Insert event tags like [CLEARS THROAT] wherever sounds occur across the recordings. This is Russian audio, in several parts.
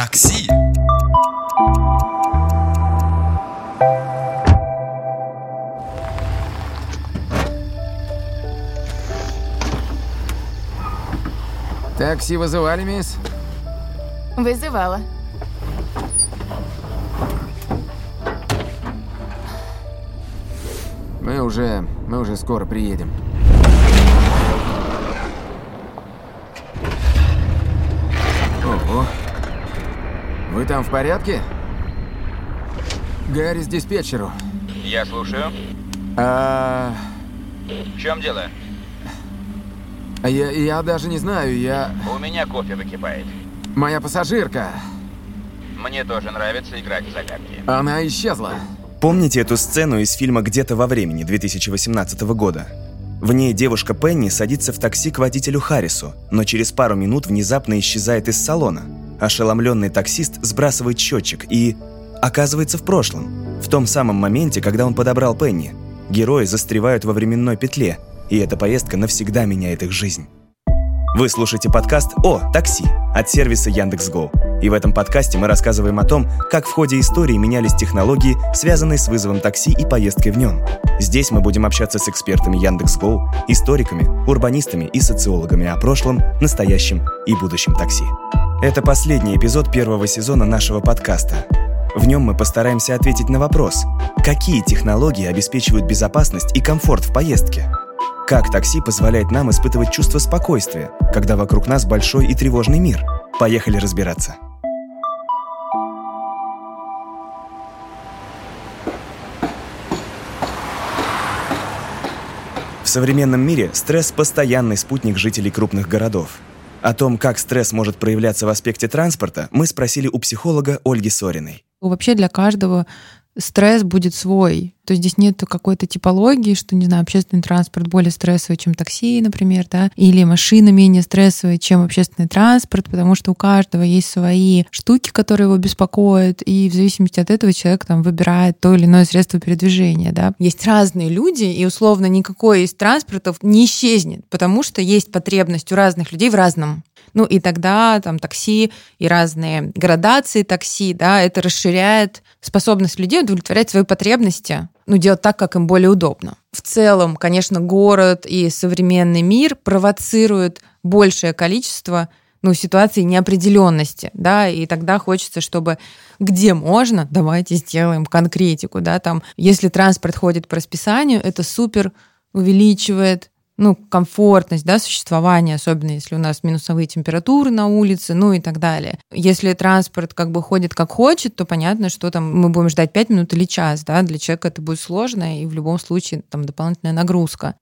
Такси. Такси вызывали, мисс? Вызывала. Мы уже... мы уже скоро приедем. Вы там в порядке? Гарри с диспетчеру. Я слушаю. А... В чем дело? Я, я даже не знаю, я... У меня кофе выкипает. Моя пассажирка. Мне тоже нравится играть в загадки. Она исчезла. Помните эту сцену из фильма «Где-то во времени» 2018 года? В ней девушка Пенни садится в такси к водителю Харрису, но через пару минут внезапно исчезает из салона. Ошеломленный таксист сбрасывает счетчик и... оказывается в прошлом. В том самом моменте, когда он подобрал Пенни. Герои застревают во временной петле, и эта поездка навсегда меняет их жизнь. Вы слушаете подкаст «О, такси» от сервиса Яндекс.Го. И в этом подкасте мы рассказываем о том, как в ходе истории менялись технологии, связанные с вызовом такси и поездкой в нем. Здесь мы будем общаться с экспертами Яндекс.Го, историками, урбанистами и социологами о прошлом, настоящем и будущем такси. Это последний эпизод первого сезона нашего подкаста. В нем мы постараемся ответить на вопрос, какие технологии обеспечивают безопасность и комфорт в поездке – как такси позволяет нам испытывать чувство спокойствия, когда вокруг нас большой и тревожный мир? Поехали разбираться. В современном мире стресс – постоянный спутник жителей крупных городов. О том, как стресс может проявляться в аспекте транспорта, мы спросили у психолога Ольги Сориной. Вообще для каждого стресс будет свой. То есть здесь нет какой-то типологии, что, не знаю, общественный транспорт более стрессовый, чем такси, например, да, или машина менее стрессовая, чем общественный транспорт, потому что у каждого есть свои штуки, которые его беспокоят, и в зависимости от этого человек там выбирает то или иное средство передвижения, да. Есть разные люди, и условно никакой из транспортов не исчезнет, потому что есть потребность у разных людей в разном. Ну и тогда там такси и разные градации такси, да, это расширяет способность людей удовлетворять свои потребности, ну, делать так, как им более удобно. В целом, конечно, город и современный мир провоцируют большее количество ну, ситуаций неопределенности, да, и тогда хочется, чтобы где можно, давайте сделаем конкретику, да, там, если транспорт ходит по расписанию, это супер увеличивает ну, комфортность, да, существования, особенно если у нас минусовые температуры на улице, ну и так далее. Если транспорт как бы ходит как хочет, то понятно, что там мы будем ждать 5 минут или час, да, для человека это будет сложно и в любом случае там дополнительная нагрузка.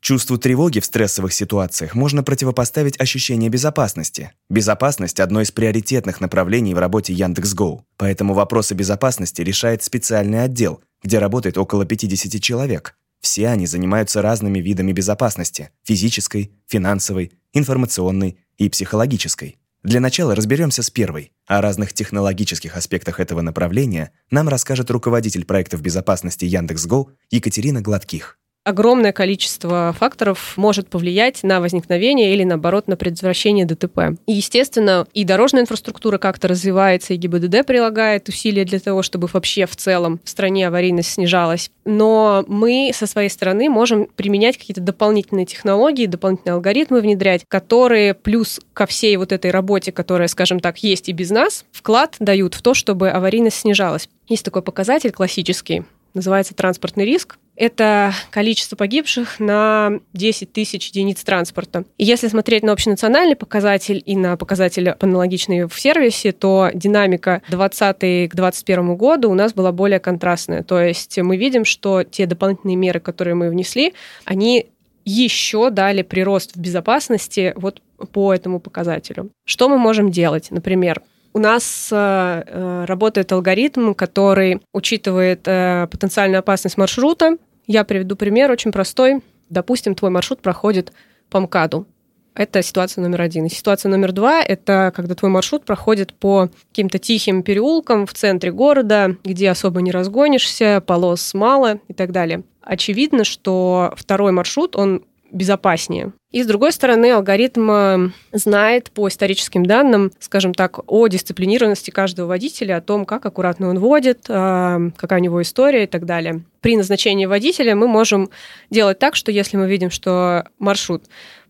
Чувству тревоги в стрессовых ситуациях можно противопоставить ощущение безопасности. Безопасность – одно из приоритетных направлений в работе Яндекс.Гоу. Поэтому вопросы безопасности решает специальный отдел, где работает около 50 человек. Все они занимаются разными видами безопасности – физической, финансовой, информационной и психологической. Для начала разберемся с первой. О разных технологических аспектах этого направления нам расскажет руководитель проектов безопасности Яндекс.Го Екатерина Гладких огромное количество факторов может повлиять на возникновение или, наоборот, на предотвращение ДТП. И, естественно, и дорожная инфраструктура как-то развивается, и ГИБДД прилагает усилия для того, чтобы вообще в целом в стране аварийность снижалась. Но мы со своей стороны можем применять какие-то дополнительные технологии, дополнительные алгоритмы внедрять, которые плюс ко всей вот этой работе, которая, скажем так, есть и без нас, вклад дают в то, чтобы аварийность снижалась. Есть такой показатель классический, называется транспортный риск. Это количество погибших на 10 тысяч единиц транспорта. И если смотреть на общенациональный показатель и на показатели аналогичные в сервисе, то динамика 20 к 2021 году у нас была более контрастная. То есть мы видим, что те дополнительные меры, которые мы внесли, они еще дали прирост в безопасности вот по этому показателю. Что мы можем делать? Например, у нас э, э, работает алгоритм, который учитывает э, потенциальную опасность маршрута. Я приведу пример очень простой. Допустим, твой маршрут проходит по МКАДу. Это ситуация номер один. И ситуация номер два – это когда твой маршрут проходит по каким-то тихим переулкам в центре города, где особо не разгонишься, полос мало и так далее. Очевидно, что второй маршрут, он безопаснее. И с другой стороны, алгоритм э, знает по историческим данным, скажем так, о дисциплинированности каждого водителя, о том, как аккуратно он водит, э, какая у него история и так далее. При назначении водителя мы можем делать так, что если мы видим, что маршрут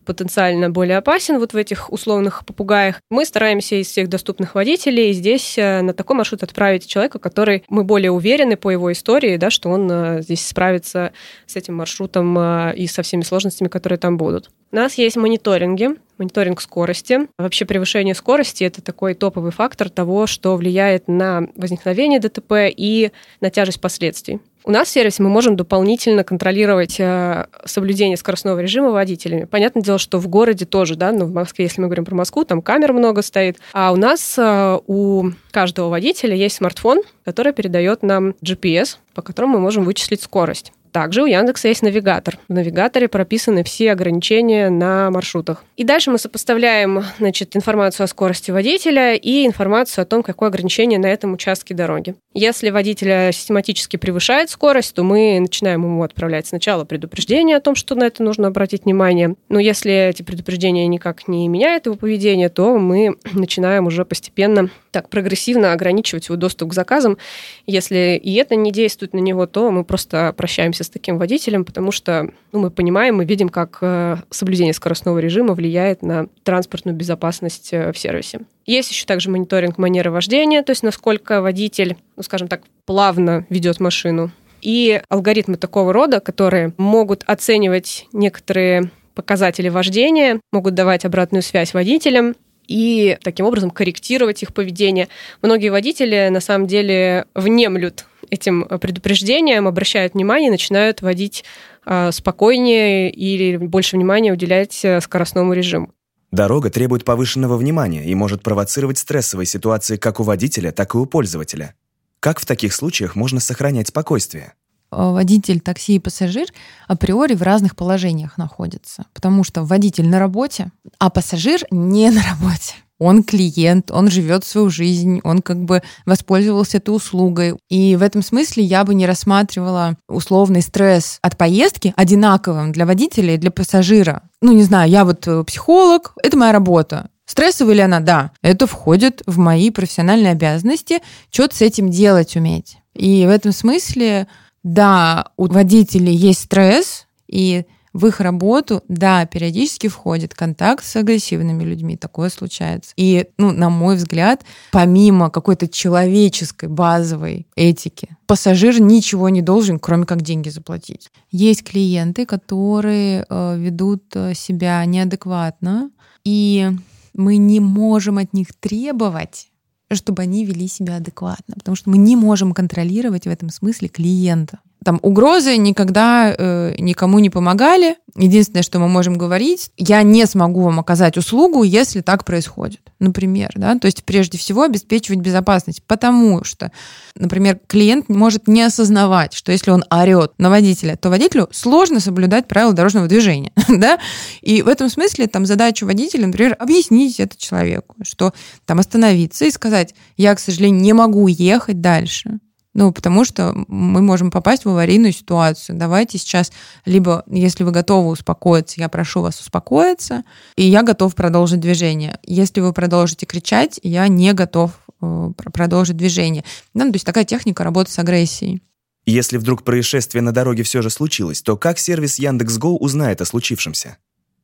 потенциально более опасен вот в этих условных попугаях. Мы стараемся из всех доступных водителей здесь э, на такой маршрут отправить человека, который мы более уверены по его истории, да, что он э, здесь справится с этим маршрутом э, и со всеми сложностями, которые там будут. У нас есть мониторинги, мониторинг скорости. Вообще превышение скорости – это такой топовый фактор того, что влияет на возникновение ДТП и на тяжесть последствий. У нас в сервисе мы можем дополнительно контролировать э, соблюдение скоростного режима водителями. Понятное дело, что в городе тоже, да, но в Москве, если мы говорим про Москву, там камер много стоит. А у нас э, у каждого водителя есть смартфон, который передает нам GPS, по которому мы можем вычислить скорость. Также у Яндекса есть навигатор. В навигаторе прописаны все ограничения на маршрутах. И дальше мы сопоставляем значит, информацию о скорости водителя и информацию о том, какое ограничение на этом участке дороги. Если водитель систематически превышает скорость, то мы начинаем ему отправлять сначала предупреждение о том, что на это нужно обратить внимание. Но если эти предупреждения никак не меняют его поведение, то мы [CLEARS THROAT] начинаем уже постепенно так прогрессивно ограничивать его доступ к заказам. Если и это не действует на него, то мы просто прощаемся с таким водителем, потому что ну, мы понимаем, мы видим, как э, соблюдение скоростного режима влияет на транспортную безопасность э, в сервисе. Есть еще также мониторинг манеры вождения, то есть насколько водитель, ну, скажем так, плавно ведет машину. И алгоритмы такого рода, которые могут оценивать некоторые показатели вождения, могут давать обратную связь водителям, и таким образом корректировать их поведение. Многие водители на самом деле внемлют этим предупреждением, обращают внимание, начинают водить а, спокойнее или больше внимания уделять э, скоростному режиму. Дорога требует повышенного внимания и может провоцировать стрессовые ситуации как у водителя, так и у пользователя. Как в таких случаях можно сохранять спокойствие? Э, водитель, такси и пассажир априори в разных положениях находятся. Потому что водитель на работе, а пассажир не на работе. Он клиент, он живет свою жизнь, он как бы воспользовался этой услугой. И в этом смысле я бы не рассматривала условный стресс от поездки одинаковым для водителя и для пассажира. Ну, не знаю, я вот э, психолог, это моя работа. Стрессовая ли она? Да. Это входит в мои профессиональные обязанности, что-то с этим делать уметь. И в этом смысле да, у водителей есть стресс, и в их работу, да, периодически входит контакт с агрессивными людьми, такое случается. И, ну, на мой взгляд, помимо какой-то человеческой базовой этики, пассажир ничего не должен, кроме как деньги заплатить. Есть клиенты, которые э, ведут э, себя неадекватно, и мы не можем от них требовать чтобы они вели себя адекватно, потому что мы не можем контролировать в этом смысле клиента. Там угрозы никогда э, никому не помогали. Единственное, что мы можем говорить, я не смогу вам оказать услугу, если так происходит. Например, да, то есть прежде всего обеспечивать безопасность, потому что, например, клиент может не осознавать, что если он орет на водителя, то водителю сложно соблюдать правила дорожного движения, [LAUGHS] да, и в этом смысле там задача водителя, например, объяснить это человеку, что там остановиться и сказать, я, к сожалению, не могу ехать дальше, ну, потому что мы можем попасть в аварийную ситуацию. Давайте сейчас, либо, если вы готовы успокоиться, я прошу вас успокоиться, и я готов продолжить движение. Если вы продолжите кричать, я не готов э, продолжить движение. Да, ну, то есть такая техника работы с агрессией. Если вдруг происшествие на дороге все же случилось, то как сервис Яндекс.Го узнает о случившемся?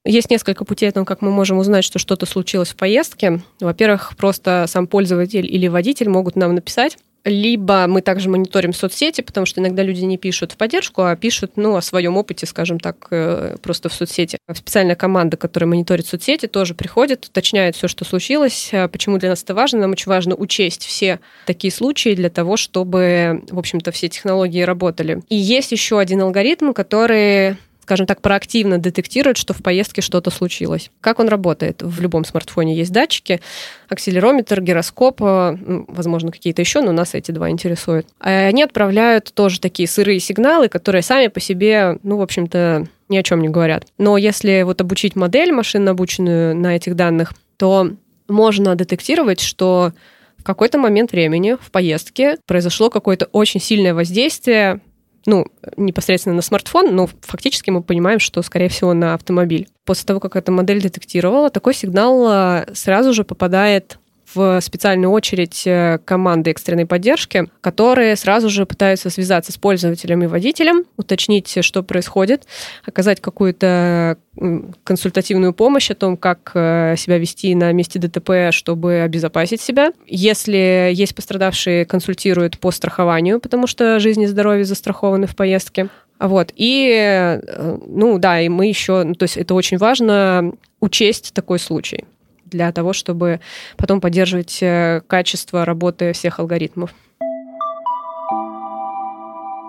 Есть несколько путей о том, как мы можем узнать, что что-то случилось в поездке. Во-первых, просто сам пользователь или водитель могут нам написать либо мы также мониторим соцсети, потому что иногда люди не пишут в поддержку, а пишут ну, о своем опыте, скажем так, э, просто в соцсети. Специальная команда, которая мониторит соцсети, тоже приходит, уточняет все, что случилось. А почему для нас это важно? Нам очень важно учесть все такие случаи для того, чтобы, в общем-то, все технологии работали. И есть еще один алгоритм, который скажем так, проактивно детектирует, что в поездке что-то случилось. Как он работает? В любом смартфоне есть датчики, акселерометр, гироскоп, э, возможно, какие-то еще, но нас эти два интересуют. А они отправляют тоже такие сырые сигналы, которые сами по себе, ну, в общем-то, ни о чем не говорят. Но если вот обучить модель машинно обученную на этих данных, то можно детектировать, что в какой-то момент времени в поездке произошло какое-то очень сильное воздействие ну, непосредственно на смартфон, но фактически мы понимаем, что, скорее всего, на автомобиль. После того, как эта модель детектировала, такой сигнал э, сразу же попадает в специальную очередь э, команды экстренной поддержки, которые сразу же пытаются связаться с пользователем и водителем, уточнить, что происходит, оказать какую-то консультативную помощь о том, как э, себя вести на месте ДТП, чтобы обезопасить себя. Если есть пострадавшие, консультируют по страхованию, потому что жизнь и здоровье застрахованы в поездке. Вот. И, э, ну да, и мы еще, ну, то есть это очень важно учесть такой случай для того, чтобы потом поддерживать э, качество работы всех алгоритмов.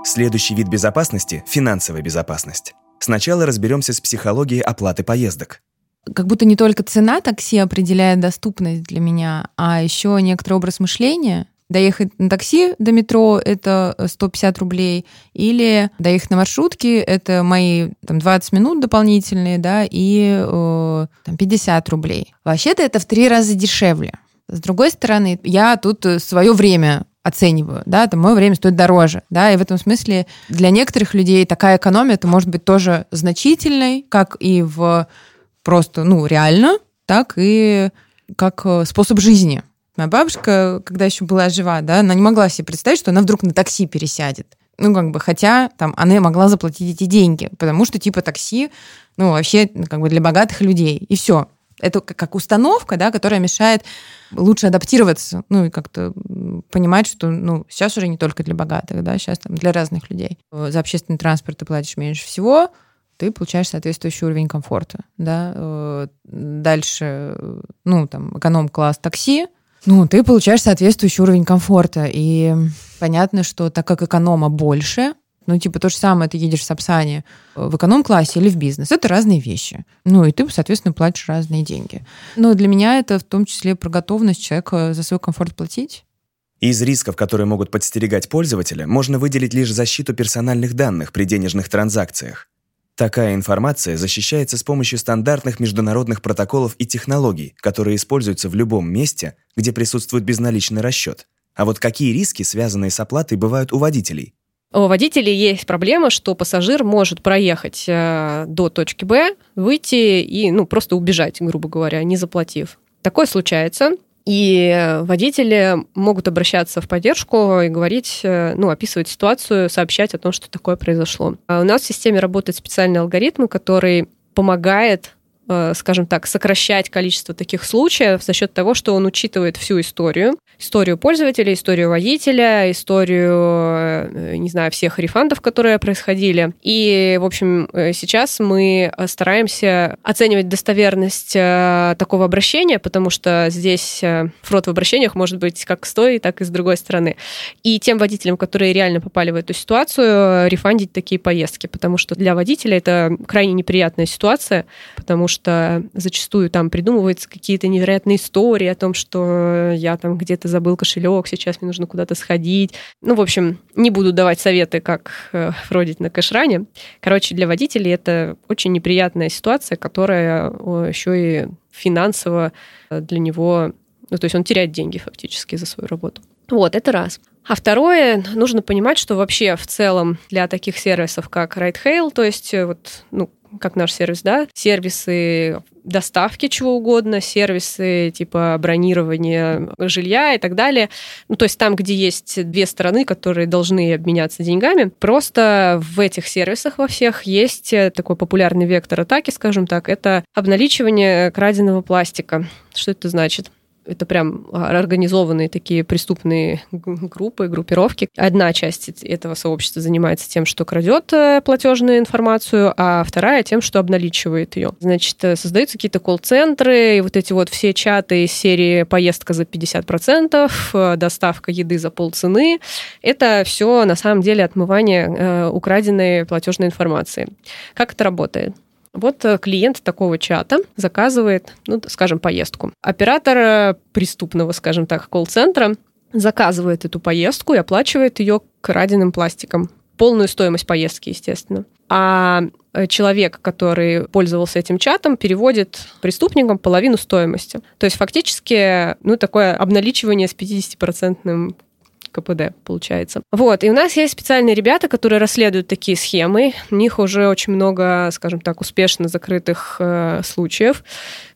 Следующий вид безопасности – финансовая безопасность. Сначала разберемся с психологией оплаты поездок. Как будто не только цена такси определяет доступность для меня, а еще некоторый образ мышления, доехать на такси до метро — это 150 рублей, или доехать на маршрутке — это мои там, 20 минут дополнительные, да, и э, там, 50 рублей. Вообще-то это в три раза дешевле. С другой стороны, я тут свое время оцениваю, да, там мое время стоит дороже, да, и в этом смысле для некоторых людей такая экономия, это может быть тоже значительной, как и в просто, ну, реально, так и как э, способ жизни. Моя бабушка, когда еще была жива, да, она не могла себе представить, что она вдруг на такси пересядет. Ну, как бы, хотя там она могла заплатить эти деньги, потому что типа такси, ну, вообще, как бы для богатых людей. И все. Это как установка, да, которая мешает лучше адаптироваться, ну, и как-то понимать, что, ну, сейчас уже не только для богатых, да, сейчас там для разных людей. За общественный транспорт ты платишь меньше всего, ты получаешь соответствующий уровень комфорта, да. Дальше, ну, там, эконом-класс такси, ну, ты получаешь соответствующий уровень комфорта. И понятно, что так как эконома больше, ну, типа, то же самое, ты едешь в Сапсане в эконом-классе или в бизнес. Это разные вещи. Ну, и ты, соответственно, платишь разные деньги. Но для меня это в том числе про готовность человека за свой комфорт платить. Из рисков, которые могут подстерегать пользователя, можно выделить лишь защиту персональных данных при денежных транзакциях. Такая информация защищается с помощью стандартных международных протоколов и технологий, которые используются в любом месте, где присутствует безналичный расчет. А вот какие риски, связанные с оплатой, бывают у водителей? У водителей есть проблема, что пассажир может проехать э, до точки Б, выйти и ну, просто убежать, грубо говоря, не заплатив. Такое случается. И водители могут обращаться в поддержку и говорить, э, ну, описывать ситуацию, сообщать о том, что такое произошло. А у нас в системе работает специальный алгоритм, который помогает скажем так, сокращать количество таких случаев за счет того, что он учитывает всю историю. Историю пользователя, историю водителя, историю, э, не знаю, всех рефандов, которые происходили. И, в общем, э, сейчас мы стараемся оценивать достоверность такого обращения, потому что здесь фрод в обращениях может быть как с той, так и с другой стороны. И тем водителям, которые реально попали в эту ситуацию, рефандить такие поездки, потому что для водителя это крайне неприятная ситуация, потому что что зачастую там придумываются какие-то невероятные истории о том, что я там где-то забыл кошелек, сейчас мне нужно куда-то сходить. Ну, в общем, не буду давать советы, как э, фродить на кэшране. Короче, для водителей это очень неприятная ситуация, которая еще и финансово для него... Ну, то есть он теряет деньги фактически за свою работу. Вот, это раз. А второе, нужно понимать, что вообще в целом для таких сервисов, как RideHail, то есть э, вот, ну, как наш сервис, да, сервисы доставки чего угодно, сервисы типа бронирования жилья и так далее. Ну, то есть там, где есть две стороны, которые должны обменяться деньгами, просто в этих сервисах во всех есть такой популярный вектор атаки, скажем так, это обналичивание краденого пластика. Что это значит? Это прям организованные такие преступные группы, группировки. Одна часть этого сообщества занимается тем, что крадет э, платежную информацию, а вторая тем, что обналичивает ее. Значит, э, создаются какие-то колл-центры, и вот эти вот все чаты из серии «Поездка за 50%», э, «Доставка еды за полцены». Это все на самом деле отмывание украденной платежной информации. Как это работает? Вот э, клиент такого чата заказывает, ну, скажем, поездку. Оператор э, преступного, скажем так, колл-центра заказывает эту поездку и оплачивает ее краденым пластиком. Полную стоимость поездки, естественно. А э, человек, который пользовался этим чатом, переводит преступникам половину стоимости. То есть фактически, ну, такое обналичивание с 50-процентным КПД, получается. Вот, и у нас есть специальные ребята, которые расследуют такие схемы. У них уже очень много, скажем так, успешно закрытых э, случаев,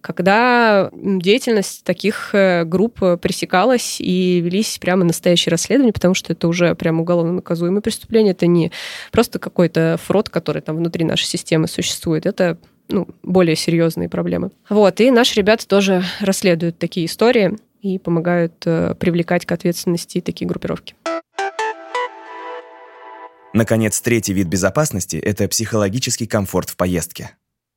когда деятельность таких э, групп пресекалась и велись прямо настоящие расследования, потому что это уже прям уголовно наказуемое преступление, это не просто какой-то фрод, который там внутри нашей системы существует, это ну, более серьезные проблемы. Вот, и наши ребята тоже расследуют такие истории и помогают э, привлекать к ответственности такие группировки. Наконец, третий вид безопасности – это психологический комфорт в поездке.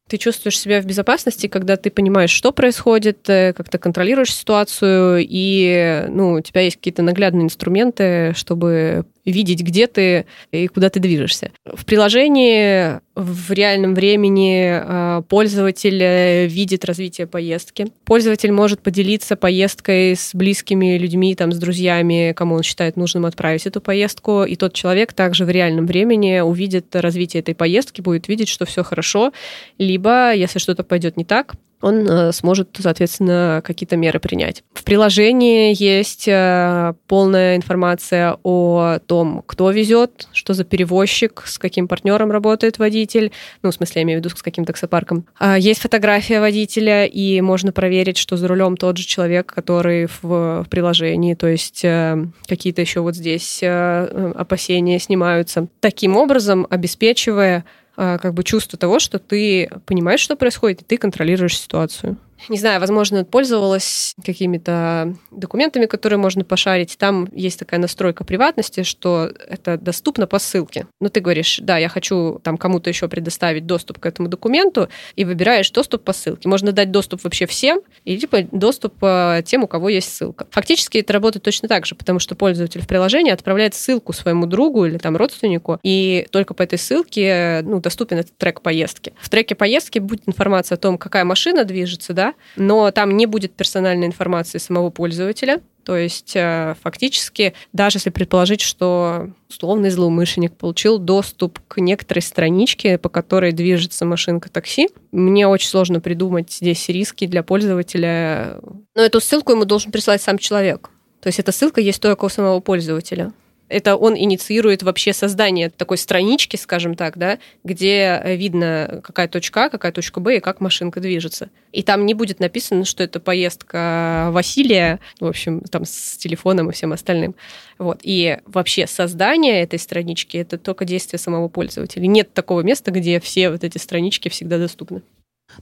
Ты чувствуешь себя в безопасности, когда ты понимаешь, что происходит, э, как ты контролируешь ситуацию, и ну, у тебя есть какие-то наглядные инструменты, чтобы видеть, где ты и куда ты движешься. В приложении в реальном времени а, пользователь видит развитие поездки. Пользователь может поделиться поездкой с близкими людьми, там, с друзьями, кому он считает нужным отправить эту поездку, и тот человек также в реальном времени увидит развитие этой поездки, будет видеть, что все хорошо, либо, если что-то пойдет не так, он э, сможет, соответственно, какие-то меры принять. В приложении есть э, полная информация о том, кто везет, что за перевозчик, с каким партнером работает водитель, ну, в смысле, я имею в виду, с каким таксопарком. А, есть фотография водителя, и можно проверить, что за рулем тот же человек, который в, приложении, то есть э, какие-то еще вот здесь опасения снимаются. Таким образом, обеспечивая как бы чувство того, что ты понимаешь, что происходит, и ты контролируешь ситуацию не знаю, возможно, пользовалась какими-то документами, которые можно пошарить. Там есть такая настройка приватности, что это доступно по ссылке. Но ты говоришь, да, я хочу там кому-то еще предоставить доступ к этому документу, и выбираешь доступ по ссылке. Можно дать доступ вообще всем, и типа доступ э, тем, у кого есть ссылка. Фактически это работает точно так же, потому что пользователь в приложении отправляет ссылку своему другу или там родственнику, и только по этой ссылке ну, доступен этот трек поездки. В треке поездки будет информация о том, какая машина движется, да, но там не будет персональной информации самого пользователя. То есть э, фактически, даже если предположить, что условный злоумышленник получил доступ к некоторой страничке, по которой движется машинка такси, мне очень сложно придумать здесь риски для пользователя. Но эту ссылку ему должен прислать сам человек. То есть эта ссылка есть только у самого пользователя это он инициирует вообще создание такой странички, скажем так, да, где видно, какая точка А, какая точка Б и как машинка движется. И там не будет написано, что это поездка Василия, в общем, там с телефоном и всем остальным. Вот. И вообще создание этой странички — это только действие самого пользователя. Нет такого места, где все вот эти странички всегда доступны.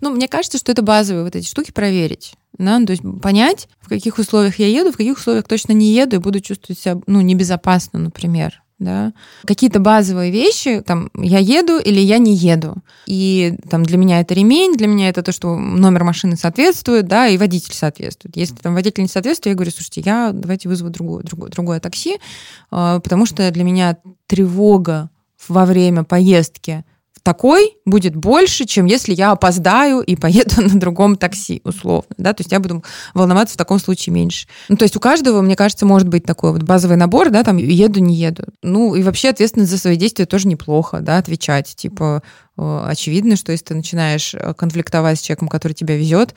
Ну, мне кажется, что это базовые вот эти штуки проверить. Да? Ну, то есть понять, в каких условиях я еду, в каких условиях точно не еду и буду чувствовать себя ну, небезопасно, например. Да? Какие-то базовые вещи, там, я еду или я не еду. И там для меня это ремень, для меня это то, что номер машины соответствует, да, и водитель соответствует. Если там водитель не соответствует, я говорю, слушайте, я давайте вызову другое, другое, другое такси, а, потому что для меня тревога во время поездки такой будет больше, чем если я опоздаю и поеду [LAUGHS] на другом такси, условно. Да? То есть я буду волноваться в таком случае меньше. Ну, то есть у каждого, мне кажется, может быть такой вот базовый набор, да, там еду, не еду. Ну, и вообще ответственность за свои действия тоже неплохо, да, отвечать. Типа, э, очевидно, что если ты начинаешь э, конфликтовать с человеком, который тебя везет,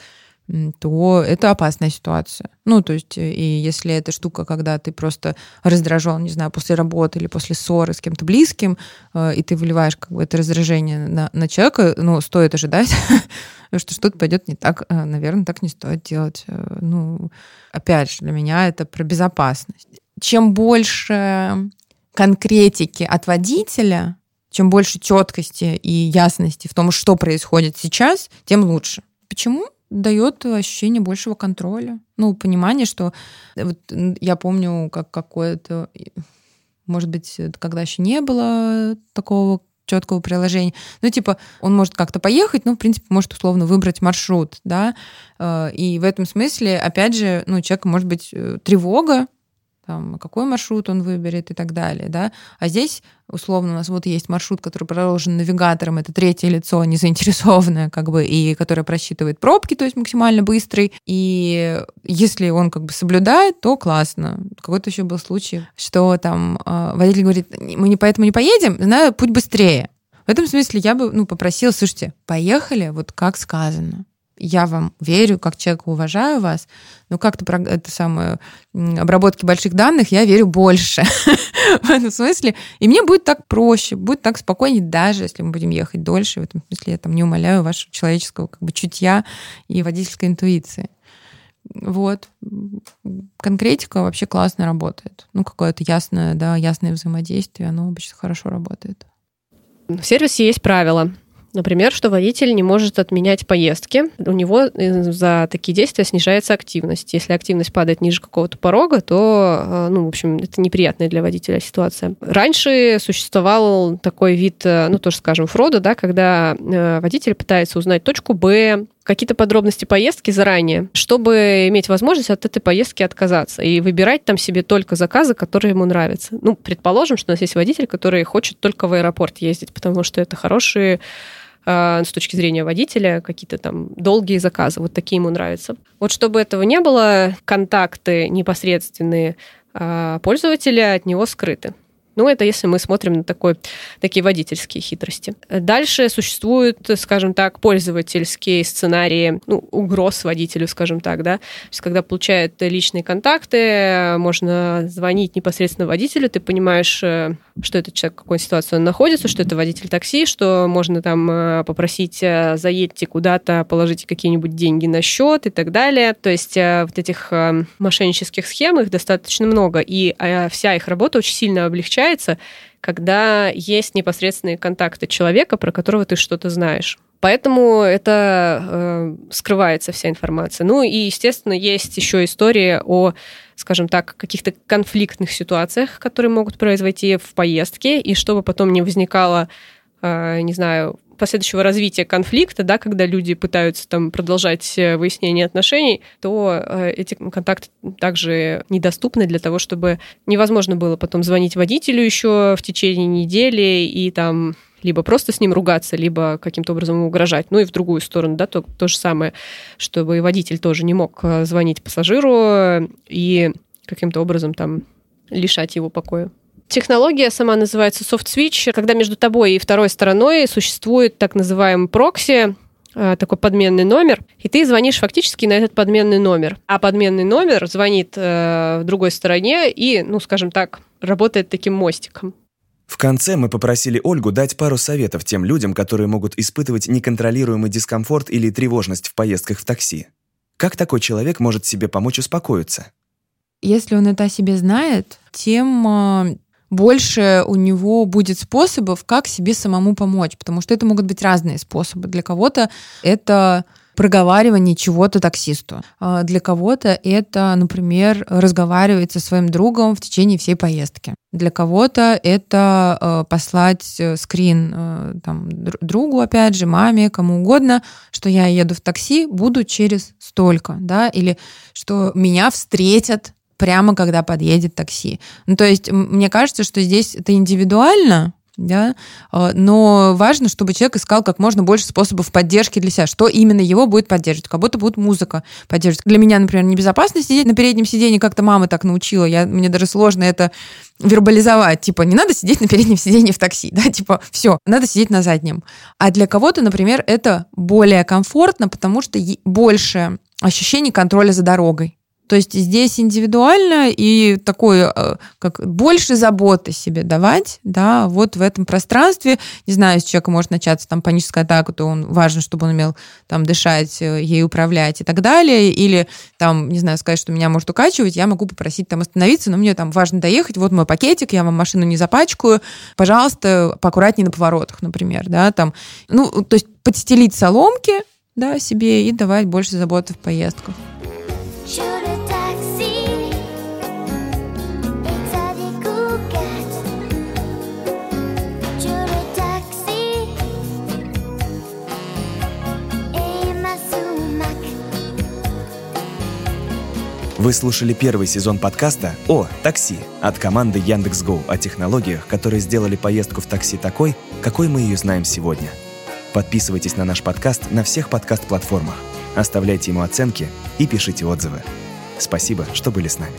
то это опасная ситуация. Ну, то есть, э, и если эта штука, когда ты просто раздражен, не знаю, после работы или после ссоры с кем-то близким, э, и ты выливаешь как бы это раздражение на, на человека, ну, стоит ожидать, [LAUGHS] что что-то пойдет не так. Э, Наверное, так не стоит делать. Ну, опять же, для меня это про безопасность. Чем больше конкретики от водителя, чем больше четкости и ясности в том, что происходит сейчас, тем лучше. Почему? Дает ощущение большего контроля. Ну, понимание, что вот я помню, как какое-то, может быть, когда еще не было такого четкого приложения. Ну, типа, он может как-то поехать, ну, в принципе, может условно выбрать маршрут, да, э, и в этом смысле, опять же, ну, у человека может быть э, тревога, там, какой маршрут он выберет и так далее, да. А здесь, условно, у нас вот есть маршрут, который проложен навигатором, это третье лицо, не заинтересованное, как бы, и которое просчитывает пробки, то есть максимально быстрый. И если он как бы соблюдает, то классно. Какой-то еще был случай, что там э, водитель говорит, мы не поэтому не поедем, знаю путь быстрее. В этом смысле я бы ну, попросила, слушайте, поехали, вот как сказано. Я вам верю, как человек уважаю вас, но как-то про это самое обработки больших данных я верю больше [LAUGHS] в этом смысле. И мне будет так проще, будет так спокойнее, даже если мы будем ехать дольше. В этом смысле я там не умоляю вашего человеческого как бы чутья и водительской интуиции. Вот. Конкретика вообще классно работает. Ну, какое-то ясное, да, ясное взаимодействие, оно обычно хорошо работает. В сервисе есть правила. Например, что водитель не может отменять поездки. У него э, за такие действия снижается активность. Если активность падает ниже какого-то порога, то, э, ну, в общем, это неприятная для водителя ситуация. Раньше существовал такой вид, э, ну, тоже, скажем, фрода, да, когда водитель пытается узнать точку Б, какие-то подробности поездки заранее, чтобы иметь возможность от этой поездки отказаться и выбирать там себе только заказы, которые ему нравятся. Ну, предположим, что у нас есть водитель, который хочет только в аэропорт ездить, потому что это хорошие а, с точки зрения водителя, какие-то там долгие заказы. Вот такие ему нравятся. Вот чтобы этого не было, контакты непосредственные а, пользователя от него скрыты. Ну, это если мы смотрим на такой, такие водительские хитрости. Дальше существуют, скажем так, пользовательские сценарии, ну, угроз водителю, скажем так, да. То есть, когда получают личные контакты, можно звонить непосредственно водителю, ты понимаешь, э, что этот человек, в какой ситуации он находится, что это водитель такси, что можно там э, попросить э, заедьте куда-то, положите какие-нибудь деньги на счет и так далее. То есть вот этих мошеннических схем их достаточно много, и вся их работа очень сильно облегчает получается, когда есть непосредственные контакты человека, про которого ты что-то знаешь. Поэтому это э, скрывается вся информация. Ну и, естественно, есть еще история о, скажем так, каких-то конфликтных ситуациях, которые могут произойти в поездке, и чтобы потом не возникало, э, не знаю, последующего развития конфликта, да, когда люди пытаются там продолжать э, выяснение отношений, то э, эти контакты также недоступны для того, чтобы невозможно было потом звонить водителю еще в течение недели и там либо просто с ним ругаться, либо каким-то образом угрожать. Ну и в другую сторону, да, то, то же самое, чтобы водитель тоже не мог э, звонить пассажиру и каким-то образом там лишать его покоя. Технология сама называется soft switch, когда между тобой и второй стороной существует так называемый прокси, э, такой подменный номер, и ты звонишь фактически на этот подменный номер. А подменный номер звонит э, в другой стороне и, ну, скажем так, работает таким мостиком. В конце мы попросили Ольгу дать пару советов тем людям, которые могут испытывать неконтролируемый дискомфорт или тревожность в поездках в такси. Как такой человек может себе помочь успокоиться? Если он это о себе знает, тем э, больше у него будет способов, как себе самому помочь, потому что это могут быть разные способы. Для кого-то это проговаривание чего-то таксисту. А для кого-то это, например, разговаривать со своим другом в течение всей поездки. Для кого-то это э, послать э, скрин э, там, другу, опять же, маме, кому угодно, что я еду в такси, буду через столько, да, или что меня встретят прямо когда подъедет такси. Ну, то есть, мне кажется, что здесь это индивидуально, да, а, но важно, чтобы человек искал как можно больше способов поддержки для себя, что именно его будет поддерживать, как будто будет музыка поддерживать. Для меня, например, небезопасно сидеть на переднем сиденье, как-то мама так научила, я, мне даже сложно это вербализовать, типа, не надо сидеть на переднем сиденье в такси, да, типа, все, надо сидеть на заднем. А для кого-то, например, это более комфортно, потому что больше ощущений контроля за дорогой. То есть здесь индивидуально и такое, э, как больше заботы себе давать, да, вот в этом пространстве. Не знаю, если человека может начаться там паническая атака, то он важно, чтобы он умел там дышать, э, ей управлять и так далее. Или там, не знаю, сказать, что меня может укачивать, я могу попросить там остановиться, но мне там важно доехать, вот мой пакетик, я вам машину не запачкаю, пожалуйста, поаккуратнее на поворотах, например, да, там. Ну, то есть подстелить соломки, да, себе и давать больше заботы в поездках. Вы слушали первый сезон подкаста «О, такси» от команды Яндекс.Го о технологиях, которые сделали поездку в такси такой, какой мы ее знаем сегодня. Подписывайтесь на наш подкаст на всех подкаст-платформах, оставляйте ему оценки и пишите отзывы. Спасибо, что были с нами.